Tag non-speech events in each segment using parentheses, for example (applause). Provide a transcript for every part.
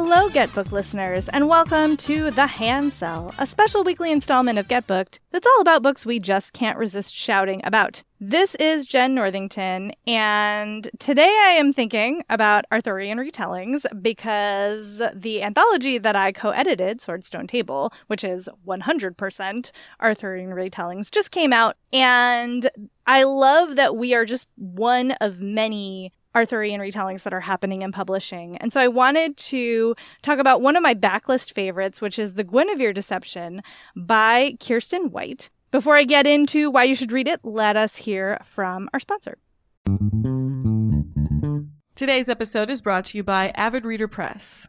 Hello, Get Book listeners, and welcome to The Hand Sell, a special weekly installment of Get Booked that's all about books we just can't resist shouting about. This is Jenn Northington, and today I am thinking about Arthurian retellings because the anthology that I co edited, Sword Stone Table, which is 100% Arthurian retellings, just came out, and I love that we are just one of many Arthurian retellings that are happening in publishing. And so I wanted to talk about one of my backlist favorites, which is The Guinevere Deception by Kiersten White. Before I get into why you should read it, let us hear from our sponsor. Today's episode is brought to you by Avid Reader Press.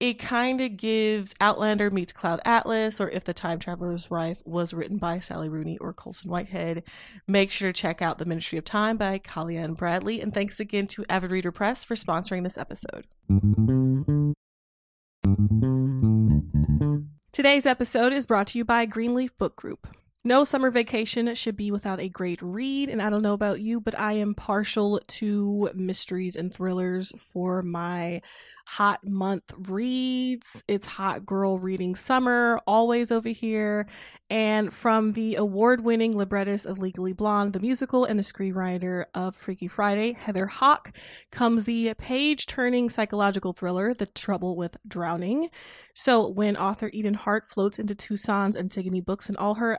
it kind of gives Outlander meets Cloud Atlas, or If the Time Traveler's Wife was written by Sally Rooney or Colson Whitehead. Make sure to check out The Ministry of Time by Kaliane Bradley. And thanks again to Avid Reader Press for sponsoring this episode. Today's episode is brought to you by Greenleaf Book Group. No summer vacation should be without a great read, and I don't know about you, but I am partial to mysteries and thrillers for my hot month reads. It's hot girl reading summer, always over here. And from the award winning librettist of Legally Blonde, the musical, and the screenwriter of Freaky Friday, Heather Hach, comes the page turning psychological thriller, The Trouble with Drowning. So, when author Eden Hart floats into Tucson's Antigone books and all her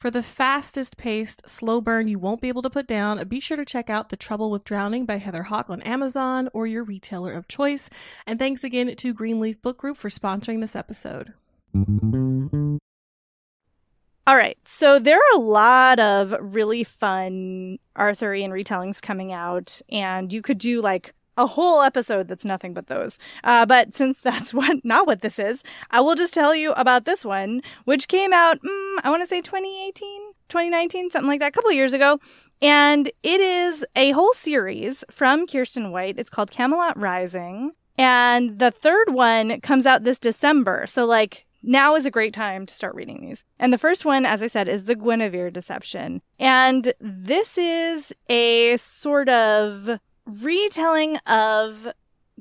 For the fastest paced, slow burn you won't be able to put down, be sure to check out The Trouble with Drowning by Heather Hach on Amazon or your retailer of choice. And thanks again to Greenleaf Book Group for sponsoring this episode. All right. So there are a lot of really fun Arthurian retellings coming out, and you could do like a whole episode that's nothing but those. Uh, but since (laughs) that's what not what this is, I will just tell you about this one, which came out, mm, I want to say 2018, 2019, something like that, a couple years ago. And it is a whole series from Kiersten White. It's called Camelot Rising. And the third one comes out this December. So, like, now is a great time to start reading these. And the first one, as I said, is The Guinevere Deception. And this is a sort of retelling of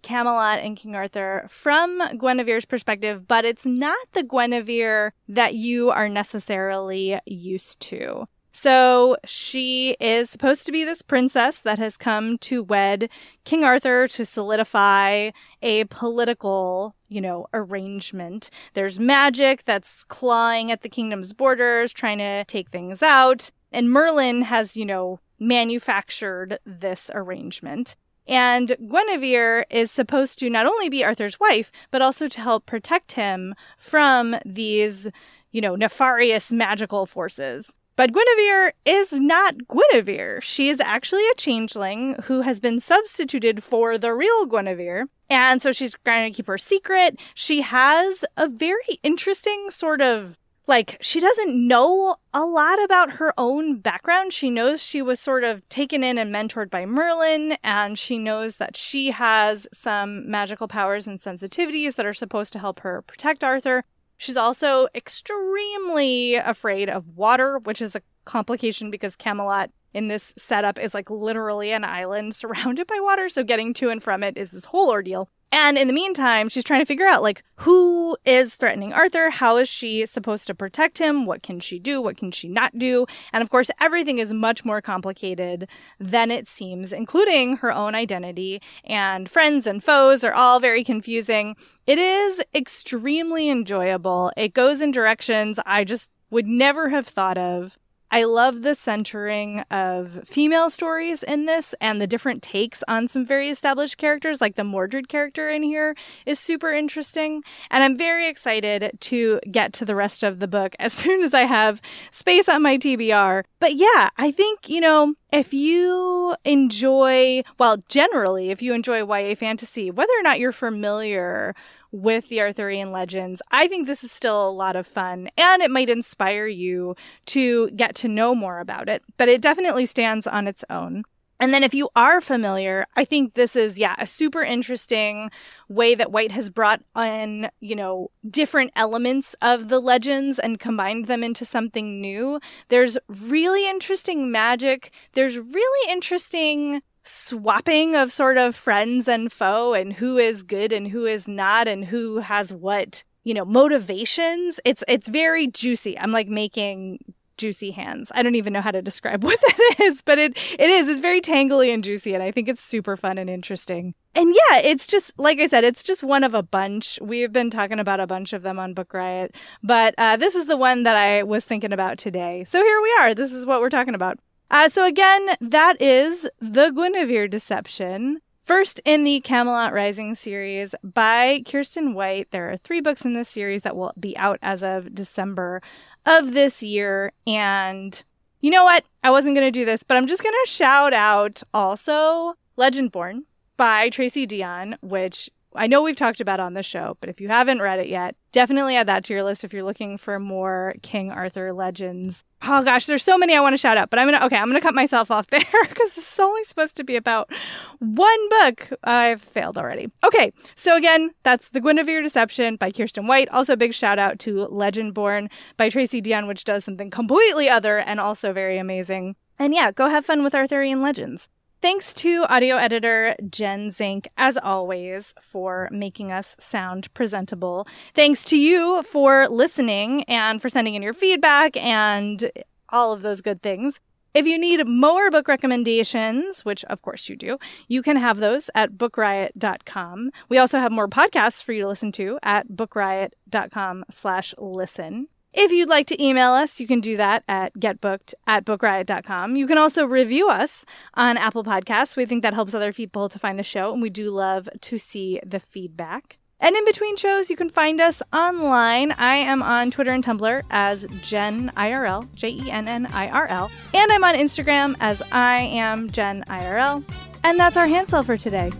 Camelot and King Arthur from Guinevere's perspective, but it's not the Guinevere that you are necessarily used to. So she is supposed to be this princess that has come to wed King Arthur to solidify a political, you know, arrangement. There's magic that's clawing at the kingdom's borders, trying to take things out. And Merlin has, you know, manufactured this arrangement. And Guinevere is supposed to not only be Arthur's wife, but also to help protect him from these, you know, nefarious magical forces. But Guinevere is not Guinevere. She is actually a changeling who has been substituted for the real Guinevere. And so she's trying to keep her secret. She has a very interesting sort of like she doesn't know a lot about her own background. She knows she was sort of taken in and mentored by Merlin, and she knows that she has some magical powers and sensitivities that are supposed to help her protect Arthur. She's also extremely afraid of water, which is a complication because Camelot in this setup is like literally an island (laughs) surrounded by water. So getting to and from it is this whole ordeal. And in the meantime, she's trying to figure out like who is threatening Arthur? How is she supposed to protect him? What can she do? What can she not do? And of course, everything is much more complicated than it seems, including her own identity and friends and foes are all very confusing. It is extremely enjoyable. It goes in directions I just would never have thought of. I love the centering of female stories in this and the different takes on some very established characters, like the Mordred character in here is super interesting. And I'm very excited to get to the rest of the book (laughs) as soon as I have space on my TBR. But yeah, I think, you know, if you enjoy, well, generally, if you enjoy YA fantasy, whether or not you're familiar with the Arthurian legends. I think this is still a lot of fun and it might inspire you to get to know more about it, but it definitely stands on its own. And then if you are familiar, I think this is, yeah, a super interesting way that White has brought in, you know, different elements of the legends and combined them into something new. There's really interesting magic. There's really interesting swapping of sort of friends and foe and who is good and who is not and who has what you know motivations it's it's very juicy i'm like making juicy hands. I don't even know how to describe (laughs) what that is but it it is. It's very tangly and juicy and i think it's super fun and interesting. And yeah it's just like i said it's just one of a bunch. We've been talking about a bunch of them on book riot but uh, this is the one that i was thinking about today. So here we are. This is what we're talking about. Uh, so again, that is The Guinevere Deception. First in the Camelot Rising series by Kiersten White. There are three books in this series that will be out as of December of this year. And you know what? I wasn't going to do this, but I'm just going to shout out also Legendborn by Tracy Deonn, which I know we've talked about on the show, but if you haven't read it yet, definitely add that to your list if you're looking for more King Arthur legends. Oh gosh, there's so many I want to shout out, but I'm gonna okay, I'm gonna cut myself off (laughs) there because this is only supposed to be about one book. I've failed already. Okay, so again, that's The Guinevere Deception by Kiersten White. Also, big shout out to Legendborn by Tracy Deonn, which does something completely other and also very amazing. And yeah, go have fun with Arthurian legends. Thanks to audio editor Jen Zink, as always, for making us sound presentable. Thanks to you for listening and for sending in your feedback and all of those good things. If you need more book recommendations, which of course you do, you can have those at bookriot.com. We also have more podcasts for you to listen to at bookriot.com slash listen. If you'd like to email us, you can do that at getbooked at bookriot.com. You can also review us on Apple Podcasts. We think that helps other people to find the show, and we do love to see the feedback. And in between shows, you can find us online. I am on Twitter and Tumblr as Jenn IRL, J E N N I R L, and I'm on Instagram as I am Jenn IRL. And that's our hand sell for today.